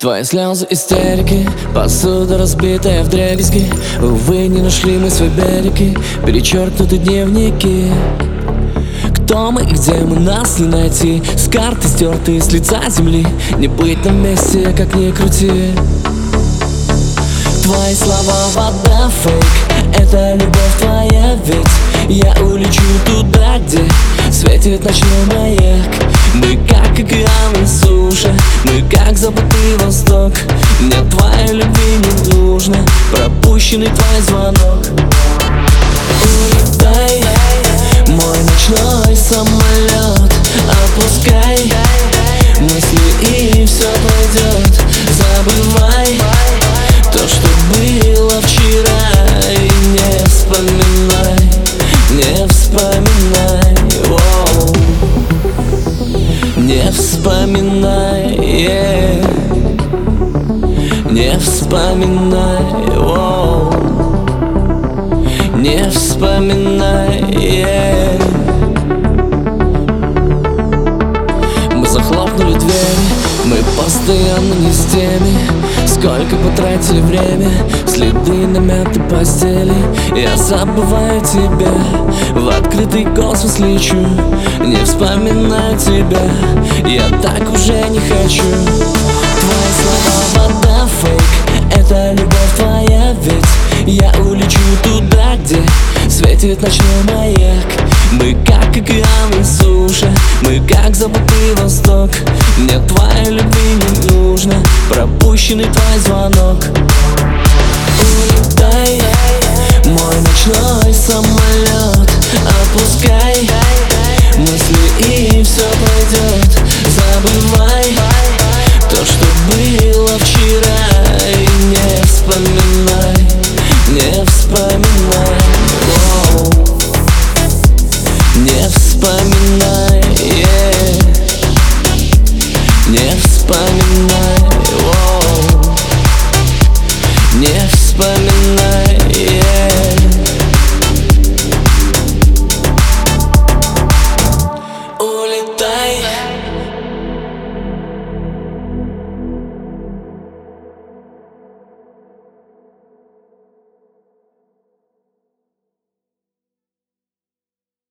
Твои слезы истерики, посуда разбитая в дребезги. Увы, не нашли мы свои береги, перечеркнуты дневники. Кто мы и где мы, нас не найти? С карты стерты с лица земли. Не быть на месте, как ни крути. Твои слова вода фейк. Это любовь твоя ведь Я улечу туда, где Светит ночной маяк Мы как океан и суша Мы как забытый восток. Мне твоей любви не нужно Пропущенный твой звонок Улетай Мой ночной самолет Отпускай вспоминай yeah. Не вспоминай Воу. Не вспоминай постоянно не с теми Сколько потратили время. Следы на мятой постели. Я забываю тебя. В открытый космос лечу Не вспоминаю тебя. Я так уже не хочу. Твои слова вода фейк. Это любовь твоя ведь Я улечу туда, где Светит ночной маяк. Мы как океан и суша Мы как забытый восток. Мне не нужно Пропущенный твой звонок Улетай Мой ночной самолет Отпускай Мысли и все пройдет Забывай То, что было вчера. И не вспоминай Не вспоминай. Воу. Не вспоминай